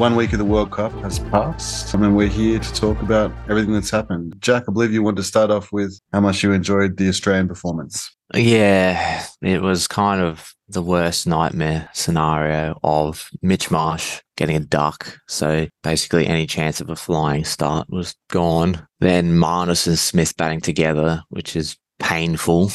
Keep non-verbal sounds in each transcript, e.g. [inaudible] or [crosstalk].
One week of the World Cup has passed, I and mean, we're here to talk about everything that's happened. Jack, I believe you want to start off with how much you enjoyed the Australian performance. Yeah, it was kind of the worst nightmare scenario of Mitch Marsh getting a duck. So basically, any chance of a flying start was gone. Then Marnus and Smith batting together, which is painful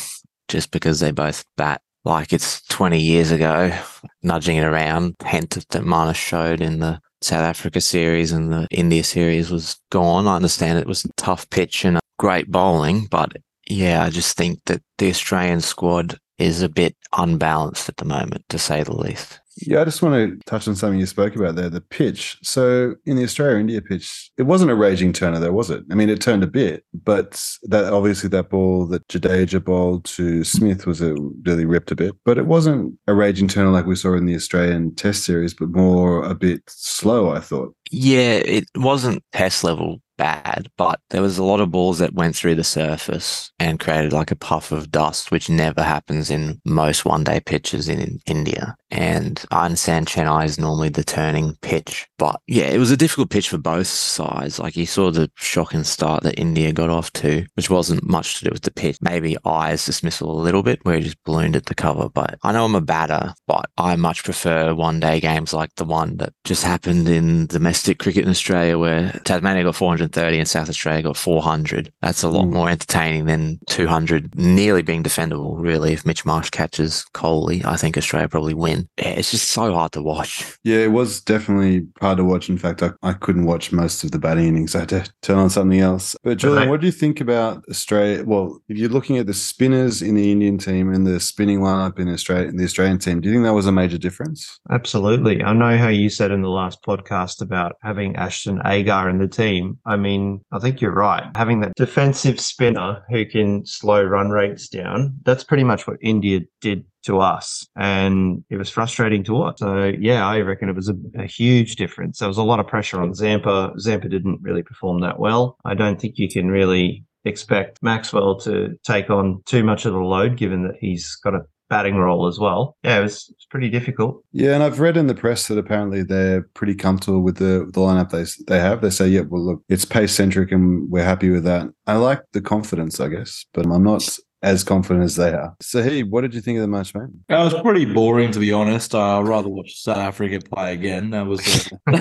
just because they both bat like it's 20 years ago, nudging it around. Hint that Marnus showed in the South Africa series and the India series was gone. I understand it was a tough pitch and great bowling, but yeah, I just think that the Australian squad is a bit unbalanced at the moment, to say the least. Yeah, I just want to touch on something you spoke about there the pitch. So, in the Australia India pitch, it wasn't a raging turner, though, was it? I mean, it turned a bit, but that obviously that ball that Jadeja bowled to Smith was a, really ripped a bit, but it wasn't a raging turner like we saw in the Australian Test series, but more a bit slow, I thought. Yeah, it wasn't test level bad, but there was a lot of balls that went through the surface and created like a puff of dust, which never happens in most one day pitches in India. And I understand Chennai is normally the turning pitch, but yeah, it was a difficult pitch for both sides. Like you saw the shocking start that India got off to, which wasn't much to do with the pitch. Maybe Iyer's dismissal a little bit where he just ballooned at the cover, but I know I'm a batter, but I much prefer one day games like the one that just happened in domestic cricket in Australia where Tasmania got 430 and South Australia got 400. That's a lot mm. more entertaining than 200 nearly being defendable, really. If Mitch Marsh catches Kohli, I think Australia probably win. Yeah, it's just so hard to watch. Yeah, it was definitely hard to watch. In fact, I, I couldn't watch most of the batting innings. I had to turn on something else. But Julian, what do you think about Australia? Well, if you're looking at the spinners in the Indian team and the spinning lineup in Australia in the Australian team, do you think that was a major difference? Absolutely. I know how you said in the last podcast about having Ashton Agar in the team. I mean, I think you're right. Having that defensive spinner who can slow run rates down, that's pretty much what India did to us. And it was frustrating to watch. So, yeah, I reckon it was a, a, huge difference. There was a lot of pressure on Zampa. Zampa didn't really perform that well. I don't think you can really expect Maxwell to take on too much of the load, given that he's got a batting role as well. Yeah, it was, pretty difficult. Yeah, and I've read in the press that apparently they're pretty comfortable with the the lineup they they have. They say, "Yeah, well, look, it's pace centric, and we're happy with that." I like the confidence, I guess, but I'm not as confident as they are. So, hey, what did you think of the match, man? It was pretty boring, to be honest. Uh, I'd rather watch South Africa play again. That was a, [laughs] [laughs]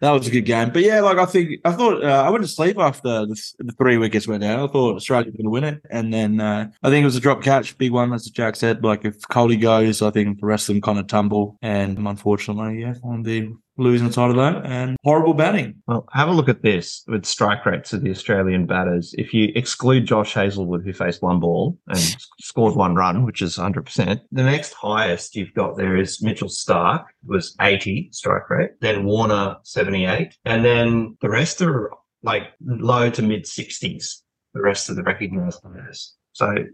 that was a good game. But yeah, like I think I thought uh, I went to sleep after the, the, three wickets went down. I thought Australia was going to win it, and then uh, I think it was a drop catch, big one, as Jack said. Like if Kohli goes, I think the rest of them kind of tumble, and unfortunately, yeah, on the losing side of that and horrible batting. Well, have a look at this with strike rates of the Australian batters. If you exclude Josh Hazlewood, who faced one ball and scored one run, which is 100%, the next highest you've got there is Mitchell Starc, was 80 strike rate, then Warner, 78, and then the rest are like low to mid 60s, the rest of the recognised players. So it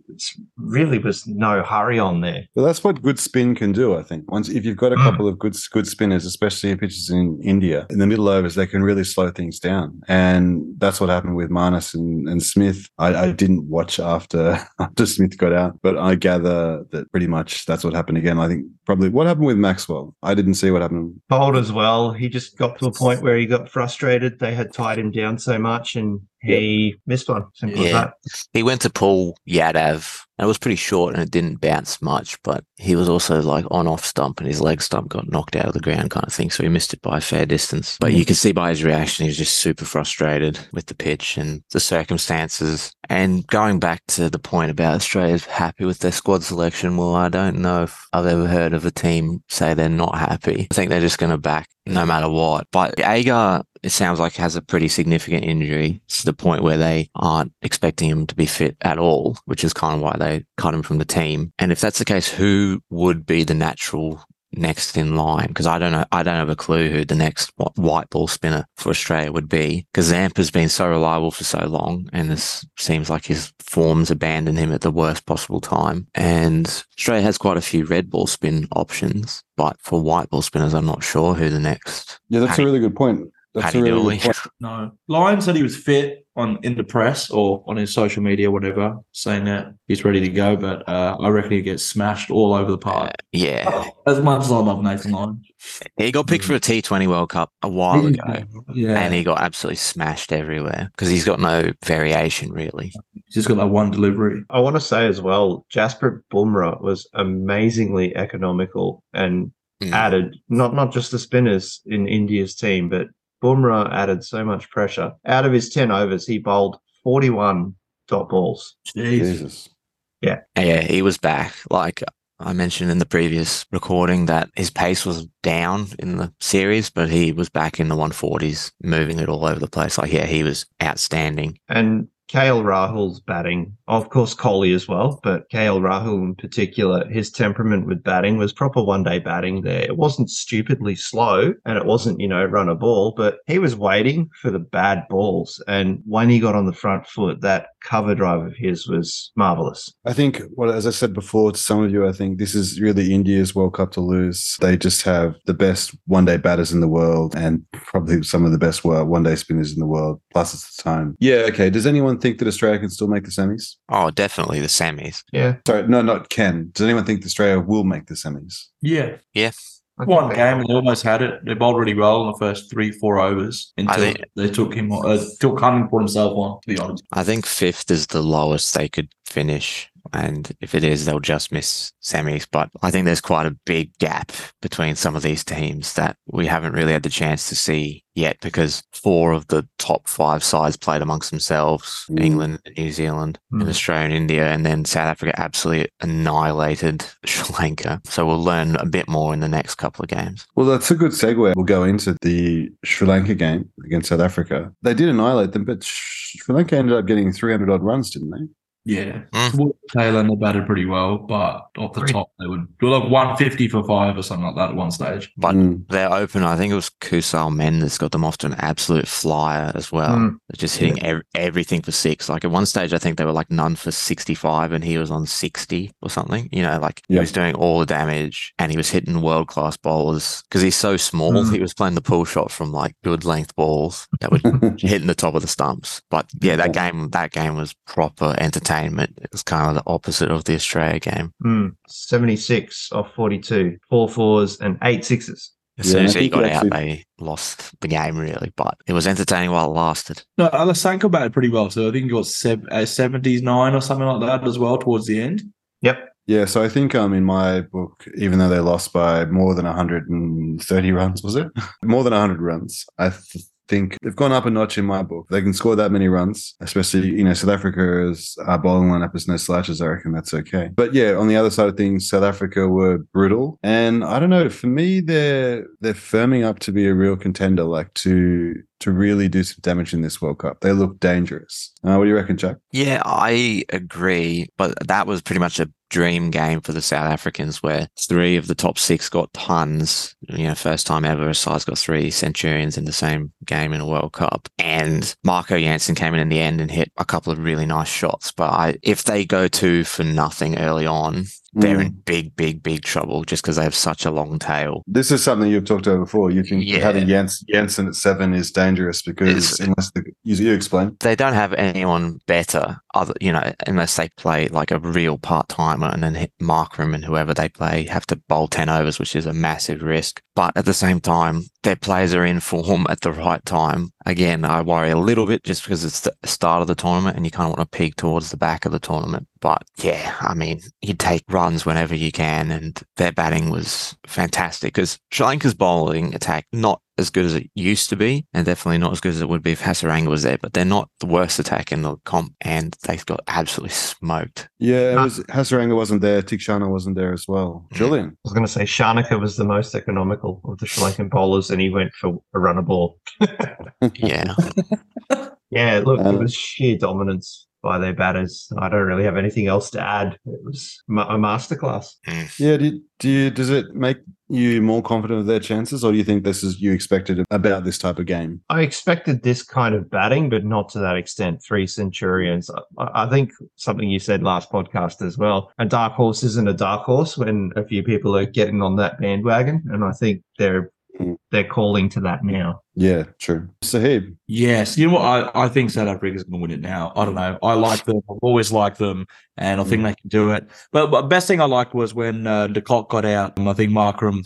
really was no hurry on there. But that's what good spin can do, I think. Once if you've got a mm. couple of good good spinners, especially in pitches in India, in the middle overs, they can really slow things down. And that's what happened with Marnus and, and Smith. I, I, didn't watch after [laughs] after Smith got out, but I gather that pretty much that's what happened again. I think probably what happened with Maxwell. I didn't see what happened. Bold as well. He just got to a point where he got frustrated. They had tied him down so much and he yep. missed one. Simple yeah. as that. He went to Paul Yadav and it was pretty short and it didn't bounce much, but he was also like on off stump and his leg stump got knocked out of the ground kind of thing. So he missed it by a fair distance. But you can see by his reaction, he was just super frustrated with the pitch and the circumstances. And going back to the point about Australia's happy with their squad selection, well, I don't know if I've ever heard of a team say they're not happy. I think they're just going to back no matter what. But Agar, it sounds like has a pretty significant injury to the point where they aren't expecting him to be fit at all, which is kind of why they cut him from the team. And if that's the case, who would be the natural next in line? Because I don't know I don't have a clue who the next white ball spinner for Australia would be. Because Zamp has been so reliable for so long and this seems like his forms abandoned him at the worst possible time. And Australia has quite a few red ball spin options but for white ball spinners I'm not sure who the next yeah that's a really good point That's Paddy a really Dooley. good point. No. Lyon said he was fit on in the press or on his social media, whatever, saying that he's ready to go. But uh, I reckon he gets smashed all over the park. Yeah, [laughs] As much as I love Nathan Lyon. he got picked for a T20 World Cup a while ago, Yeah. and he got absolutely smashed everywhere because he's got no variation really. He's just got that one delivery. I want to say as well, Jasprit Bumrah was amazingly economical and Mm. added not not just the spinners in India's team, but Bumrah added so much pressure. Out of his ten overs, he bowled forty-one dot balls. Jeez. Jesus. Yeah, yeah, he was back. Like I mentioned in the previous recording, that his pace was down in the series, but he was back in the 140s, moving it all over the place. Like, yeah, he was outstanding. And KL Rahul's batting, of course, Kohli as well, but KL Rahul in particular, his temperament with batting was proper one day batting there. It wasn't stupidly slow and it wasn't, you know, run a ball, but he was waiting for the bad balls. And when he got on the front foot, that cover drive of his was marvelous. I think, well, as I said before to some of you, I think this is really India's World Cup to lose. They just have the best one day batters in the world and probably some of the best one day spinners in the world. Plus, it's the time. Yeah, okay. Does anyone think that Australia can still make the semis? Oh, definitely the semis. Yeah. Sorry, no, not can. Does anyone think that Australia will make the semis? Yeah. Yeah. I One they- game, they almost had it. They bowled really well in the first three, four overs until think- they took him on. Uh, Phil Cummins put himself on, to be honest. I think fifth is the lowest they could finish. And if it is, they'll just miss semis. But I think there's quite a big gap between some of these teams that we haven't really had the chance to see yet because four of the top five sides played amongst themselves Mm. England, New Zealand, and Mm. Australia and India. And then South Africa absolutely annihilated [laughs] Sri Lanka. So we'll learn a bit more in the next couple of games. Well, that's a good segue. We'll go into the Sri Lanka game against South Africa. They did annihilate them, but Sri Lanka ended up getting 300 odd runs, didn't they? Yeah. Mm. Towards the they batted pretty well, but off the Great. top, they would do like 150 for five or something like that at one stage. But Mm. their opener, I think it was Kusal Mendis, got them off to an absolute flyer as well. Mm. They're just hitting ev- everything for six. Like at one stage, I think they were like none for 65 and he was on 60 or something. You know, like he was doing all the damage and he was hitting world class bowlers because he's so small. Mm. He was playing the pull shot from like good length balls that would [laughs] hitting the top of the stumps. But yeah, that game, that game was proper entertainment. It was kind of the opposite of the Australia game. Mm. 76 off 42, four fours and eight sixes. As Yeah, soon I as he got he out, actually- they lost the game really. But it was entertaining while it lasted. No, Asalanka batted pretty well. So I think he got sev- uh, 79 or something like that as well towards the end. Yep. Yeah, so I think um in my book, even though they lost by more than 130 runs, was it? [laughs] more than 100 runs. I th- think they've gone up a notch in my book. They can score that many runs, especially you know South Africa's uh, bowling lineup is no slouches. I reckon that's okay. But yeah, on the other side of things, South Africa were brutal, and I don't know. For me, they're they're firming up to be a real contender, like to to really do some damage in this World Cup. They look dangerous. Uh, what do you reckon, Jack? Yeah, I agree. But that was pretty much a dream game for the South Africans where three of the top six got tons. You know, first time ever a side's got three centurions in the same game in a World Cup. And Marco Jansen came in in the end and hit a couple of really nice shots. But I, if they go two for nothing early on, they're Mm. in big, big, big trouble just because they have such a long tail. This is something you've talked about before. You think Yeah. having Jansen at seven is dangerous because It's- unless the, you, you explain. they don't have anyone better other you know unless they play like a real part-timer and then Markram and whoever they play have to bowl 10 overs which is a massive risk but at the same time their players are in form at the right time. Again I worry a little bit just because it's the start of the tournament and you kind of want to peak towards the back of the tournament. But yeah I mean you take runs whenever you can and their batting was fantastic because Sri Lanka's bowling attack not as good as it used to be, and definitely not as good as it would be if Hasaranga was there. But they're not the worst attack in the comp, and they got absolutely smoked. Yeah, it Ah. was Hasaranga wasn't there. Theekshana wasn't there as well. Julian. I was going to say Shanaka was the most economical of the Sri Lankan bowlers, and he went for a runner ball. [laughs] Yeah, Yeah, look, Um, it was sheer dominance by their batters. I don't really have anything else to add. It was a masterclass. Yeah, do, do you, does it make you more confident of their chances, or do you think this is you expected about this type of game? I expected this kind of batting, but not to that extent. Three Centurions. I, I think something you said last podcast as well. A dark horse isn't a dark horse when a few people are getting on that bandwagon, and I think they're Mm. they're calling to that now. Yeah, true. Sahib. Yes, you know what? I, I think South Africa's going to win it now. I don't know. I like them. I've always liked them, and I think they can do it. But, but best thing I liked was when uh, de Kock got out, and I think Markram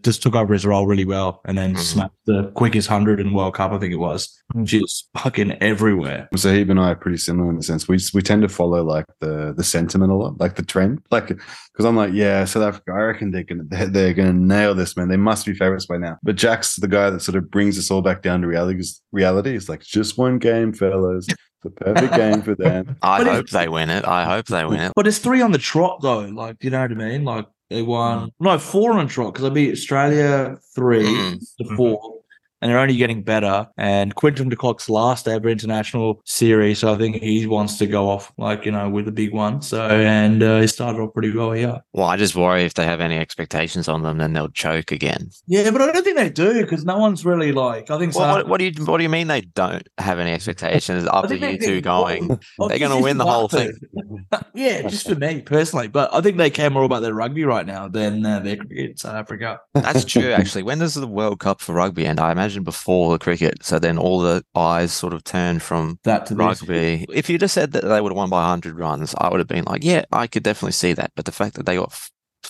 just took over his role really well, and then Mhm. smacked the quickest hundred in World Cup. I think it was. Mm. Just fucking everywhere. Sahib and I are pretty similar in the sense we we tend to follow like the the sentiment a lot, like the trend, like because I'm like, yeah, South Africa, I reckon they're gonna they're, they're gonna nail this, man. They must be favorites by now. But Jack's the guy that sort of brings us all back down to reality. 'cause Reality is like just one game, fellas. The perfect game for them. [laughs] I But hope they win it. I hope they win it. But it's three on the trot though. Like you know what I mean? Like they won no four on the trot because I beat Australia three Mm. to four. And they're only getting better. And Quinton de Kock's last ever international series, so I think he wants to go off like you know with a big one. So and uh, he started off pretty well here. Well, I just worry if they have any expectations on them, then they'll choke again. Yeah, but I don't think they do because no one's really like. I think. Well, South- what, what do you What do you mean they don't have any expectations [laughs] after you think- two going? [laughs] Oh, They're gonna win the whole thing. [laughs] yeah, just for me personally. But I think they care more about their rugby right now than uh, their cricket in South Africa. That's true, actually. When does the World Cup for rugby end? I imagine before the cricket. So then all the eyes sort of turned from That to this. rugby. If you just said that they would have won by 100 runs, I would have been like, yeah, I could definitely see that. But the fact that they got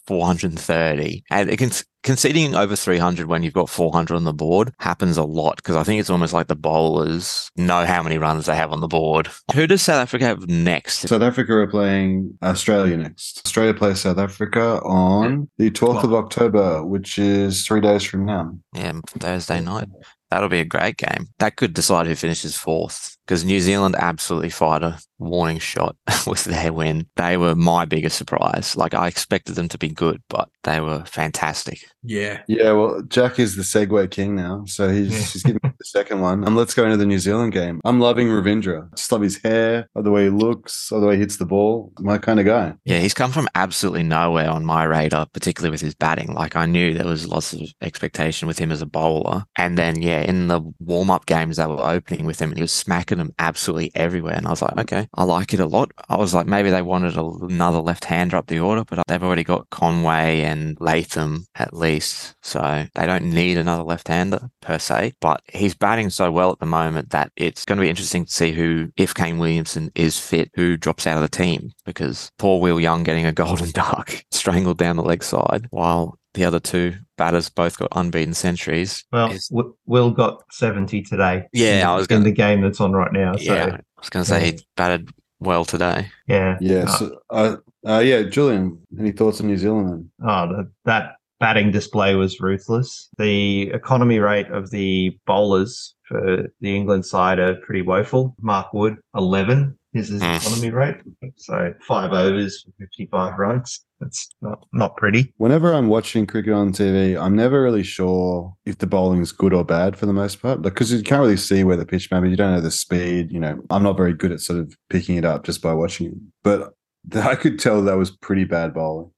430 and it can, conceding over 300 when you've got 400 on the board happens a lot because I think it's almost like the bowlers know how many runs they have on the board. Who does South Africa have next? South Africa are playing Australia next. Australia plays South Africa on the 12th of October, which is three days from now. Yeah, Thursday night. That'll be a great game. That could decide who finishes fourth because New Zealand absolutely fired a warning shot [laughs] with their win. They were my biggest surprise. Like I expected them to be good, but they were fantastic. Yeah. Yeah, well, Jack is the segue king now, so he's, Yeah. he's giving me the second one. And let's go into the New Zealand game. I'm loving Ravindra. Just love his hair, or the way he looks, or the way he hits the ball. My kind of guy. Yeah, he's come from absolutely nowhere on my radar, particularly with his batting. Like I knew there was lots of expectation with him as a bowler. And then, yeah, in the warm up games that were opening with him, he was smacking them absolutely everywhere. And I was like, okay, I like it a lot. I was like, maybe they wanted another left hander up the order, but they've already got Conway and Latham at least. So they don't need another left hander per se. But he's batting so well at the moment that it's going to be interesting to see who, if Kane Williamson is fit, who drops out of the team because poor Will Young getting a [laughs] golden duck strangled down the leg side while the other two batters both got unbeaten centuries. Well, is- W- Will got 70 today. Yeah, in, I was in gonna- the game that's on right now. So, yeah, yeah. I was going to say he batted well today. yeah. Yeah. Uh, So, uh, uh, yeah, Julian, any thoughts on New Zealand? Then? Oh, the, that batting display was ruthless. The economy rate of the bowlers for the England side are pretty woeful. Mark Wood, 11 is his Mm. economy rate. So five overs for 55 runs. That's not, not pretty. Whenever I'm watching cricket on TV, I'm never really sure if the bowling is good or bad for the most part, because you can't really see where the pitch may be. You don't know the speed. You know, I'm not very good at sort of picking it up just by watching it, but [laughs] I could tell that was pretty bad bowling.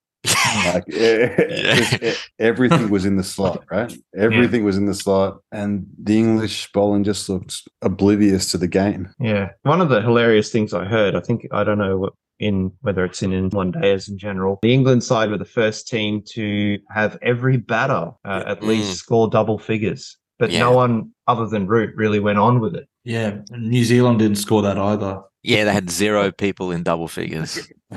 Like [laughs] just, eh, everything was in the slot, [laughs] right? Everything was in the slot, and the English bowling just looked oblivious to the game. Yeah. One of the hilarious things I heard, I think, I don't know what in whether it's in, in one day as in general, the England side were the first team to have every batter uh, at Mm. least score double figures. But Yeah. no one other than Root really went on with it. Yeah. New Zealand didn't score that either. Yeah, they had zero people in double figures. [laughs] [laughs]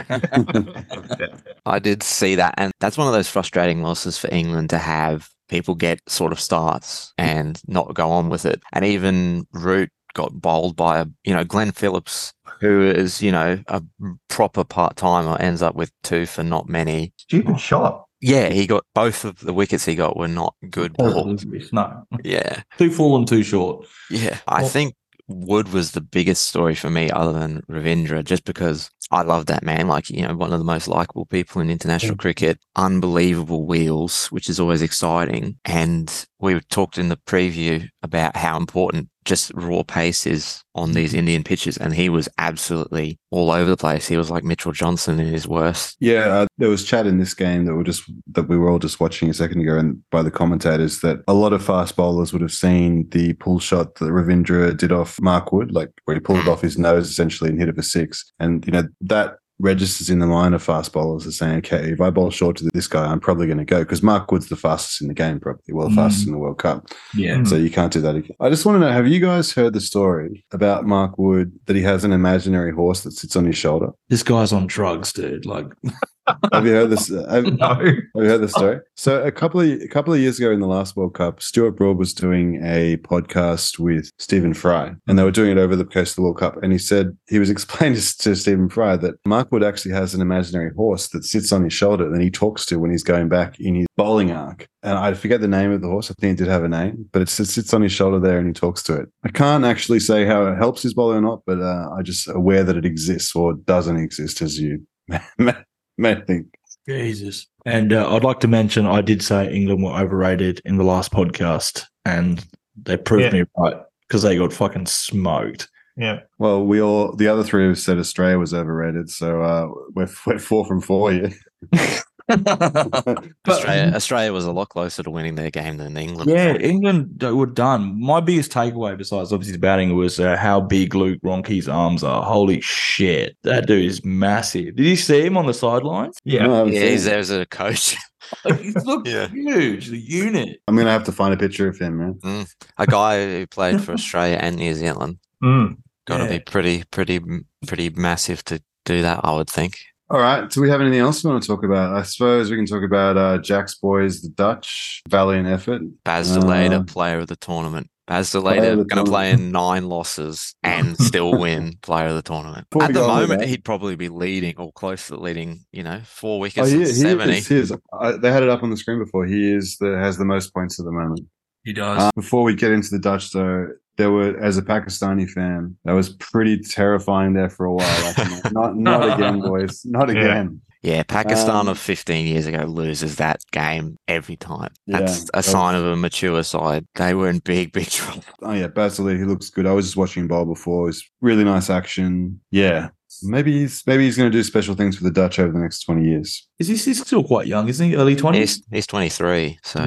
I did see that. And that's one of those frustrating losses for England to have people get sort of starts and not go on with it. And even Root got bowled by a, you know, Glenn Phillips, who is, you know, a proper part timer, ends up with two for not many. Stupid shot. Yeah, he got both of the wickets he got were not good. balls. No. Yeah. Too full and too short. Yeah, I Well- think Wood was the biggest story for me, other than Ravindra, just because I love that man. Like, you know, one of the most likable people in international cricket, unbelievable wheels, which is always exciting. And we talked in the preview about how important just raw pace is on these Indian pitches. And he was absolutely all over the place. He was like Mitchell Johnson in his worst. Yeah, uh, there was chat in this game that we just that we were all just watching a second ago, and by the commentators that a lot of fast bowlers would have seen the pull shot that Ravindra did off Mark Wood, like where he pulled it off his nose essentially and hit it for six, and you know that registers in the mind of fast bowlers as saying, okay, if I bowl short to this guy, I'm probably going to go because Mark Wood's the fastest in the game, probably well, Mm. fastest in the World Cup. Yeah. So you can't do that again. I just want to know: Have you guys heard the story about Mark Wood that he has an imaginary horse that sits on his shoulder? This guy's on drugs, dude. Like, [laughs] Have you heard this? Have, [laughs] no. Have you heard the story? So a couple of a couple of years ago in the last World Cup, Stuart Broad was doing a podcast with Stephen Fry, and they were doing it over the course of the World Cup. And he said he was [laughs] explaining to Stephen Fry that Mark Wood actually has an imaginary horse that sits on his shoulder and he talks to when he's going back in his bowling arc. And I forget the name of the horse. I think it did have a name, but it sits, on his shoulder there and he talks to it. I can't actually say how it helps his bowling or not, but uh, I'm just aware that it exists or doesn't exist, as you [laughs] may, may think. Jesus. And uh, I'd like to mention I did say England were overrated in the last podcast, and they proved Yeah. me right because they got fucking smoked. Yeah. Well, we all the other three have said Australia was overrated, so uh, we're we're four from four here. [laughs] [laughs] But- Australia, Australia was a lot closer to winning their game than England. Yeah, England were done. My biggest takeaway, besides obviously the batting, was uh, how big Luke Ronchi's arms are. Holy shit, that dude is massive. Did you see him on the sidelines? Yeah. No, Yeah, seen he's there as a coach. [laughs] He looked [laughs] Yeah. huge. The unit. I'm gonna have to find a picture of him, man. A guy who played for Australia and New Zealand. Mm. Got to Yeah. be pretty, pretty, pretty massive to do that. I would think. All right. Do we have anything else we want to talk about? I suppose we can talk about uh, Jack's boys, the Dutch, valiant effort. Bas de Leede Uh, player of the tournament. Baz Player delayed going to play in nine losses and still [laughs] win player of the tournament. Before At the go on with moment, that- he'd probably be leading or close to leading. You know, four wickets, he, and he seventy. is. Is. I, they had it up on the screen before. He is the has the most points at the moment. He does. Uh, before we get into the Dutch, though, there were as a Pakistani fan, that was pretty terrifying there for a while. Like, not not again, [laughs] boys. Not again. Yeah, Pakistan Um, of 15 years ago loses that game every time. Yeah, That's that a was- sign of a mature side. They were in big, big trouble. [laughs] Oh yeah, Basile, he looks good. I was just watching him bowl before. It's really nice action. Yeah. Maybe he's maybe he's going to do special things for the Dutch over the next twenty years. Is he he's still quite young? Isn't he? Early twenties. He's, he's 23, so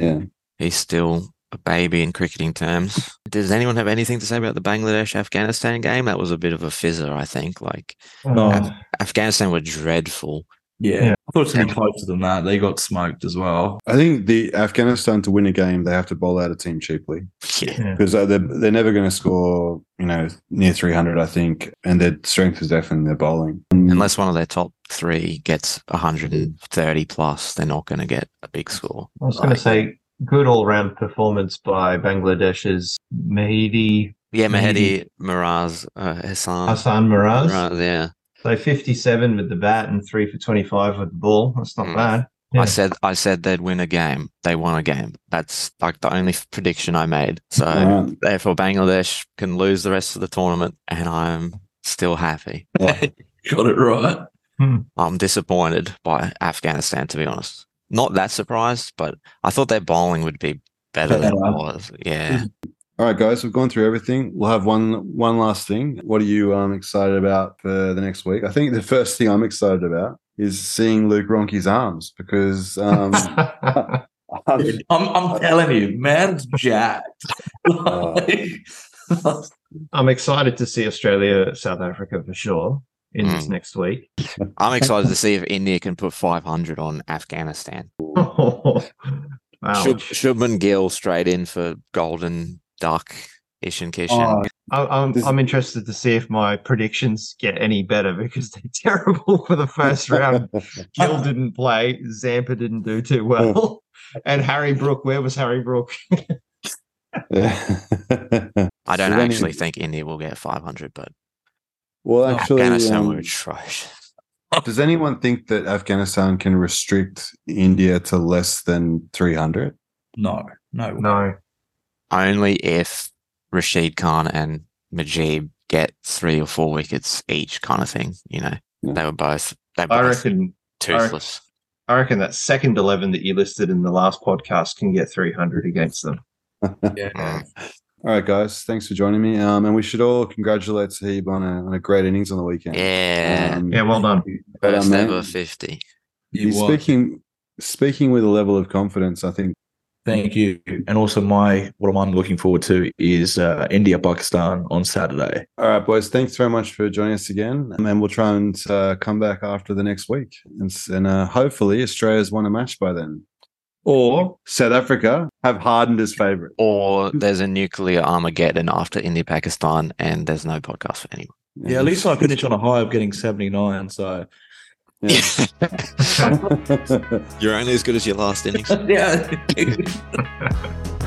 Yeah. he's still a baby in cricketing terms. Does anyone have anything to say about the Bangladesh Afghanistan game? That was a bit of a fizzer, I think. Like, No. Af- Afghanistan were dreadful. Yeah. Yeah. I thought it was going to be closer than that. They got smoked as well. I think the Afghanistan to win a game, they have to bowl out a team cheaply Yeah. Yeah. because uh, they're they're never going to score, you know, near three hundred. I think, and their strength is definitely their bowling. Unless one of their top three gets 130 plus, they're not going to get a big score. I was going to say, good all round performance by Bangladesh's Mahidi Yeah, Mahedi, Maybe. Miraz, uh, Hasan. Hasan Miraz. Miraz, yeah. So 57 with the bat and three for 25 with the ball. That's not Mm. bad. Yeah. I said I said they'd win a game. They won a game. That's like the only prediction I made. So Alright. therefore, Bangladesh can lose the rest of the tournament, and I'm still happy. [laughs] Got it right. I'm disappointed by Afghanistan, to be honest. Not that surprised, but I thought their bowling would be better than it was. Yeah. [laughs] All right, guys, we've gone through everything. We'll have one one last thing. What are you um, excited about for the next week? I think the first thing I'm excited about is seeing Luke Ronchi's arms because um, [laughs] I'm- I'm, I'm telling you, man's jacked. [laughs] Like- I'm excited to see Australia, South Africa for sure in this Mm. next week. [laughs] I'm excited to see if India can put 500 on Afghanistan. wow. Shub, Shubman Gill straight in for Golden Duck, Ishan Kishan. Oh, I- I'm, I'm interested to see if my predictions get any better because they're [laughs] terrible for the first round. [laughs] Gill didn't play. Zampa didn't do too well. And Harry Brook, where was Harry Brook? I don't actually think India will get 500, but well, actually, Afghanistan um, were atrocious. [laughs] does anyone think that Afghanistan can restrict India to less than 300? no, no, No. Only if Rashid Khan and Mujeeb get three or four wickets each, kind of thing. You know, Yeah. they were both they were I both reckon toothless. I reckon that second 11 that you listed in the last podcast can get 300 against them. [laughs] Yeah. All right, guys, thanks for joining me. Um, and we should all congratulate Sahib on a, on a great innings on the weekend. Yeah, Um, Yeah, well done. well done, first mate. ever 50. He He's was. speaking speaking with a level of confidence. I think Thank you. And also, my what I'm looking forward to is uh, India Pakistan on Saturday. All right, boys. Thanks very much for joining us again, and we'll try and uh, come back after the next week, and, and uh, hopefully Australia's won a match by then. Or South Africa have hardened as favourite. Or there's a nuclear Armageddon after India Pakistan, and there's no podcast for anyone. Yeah, at least I finished on a high of getting 79. So Yeah. [laughs] You're only as good as your last innings. [laughs] yeah. [laughs]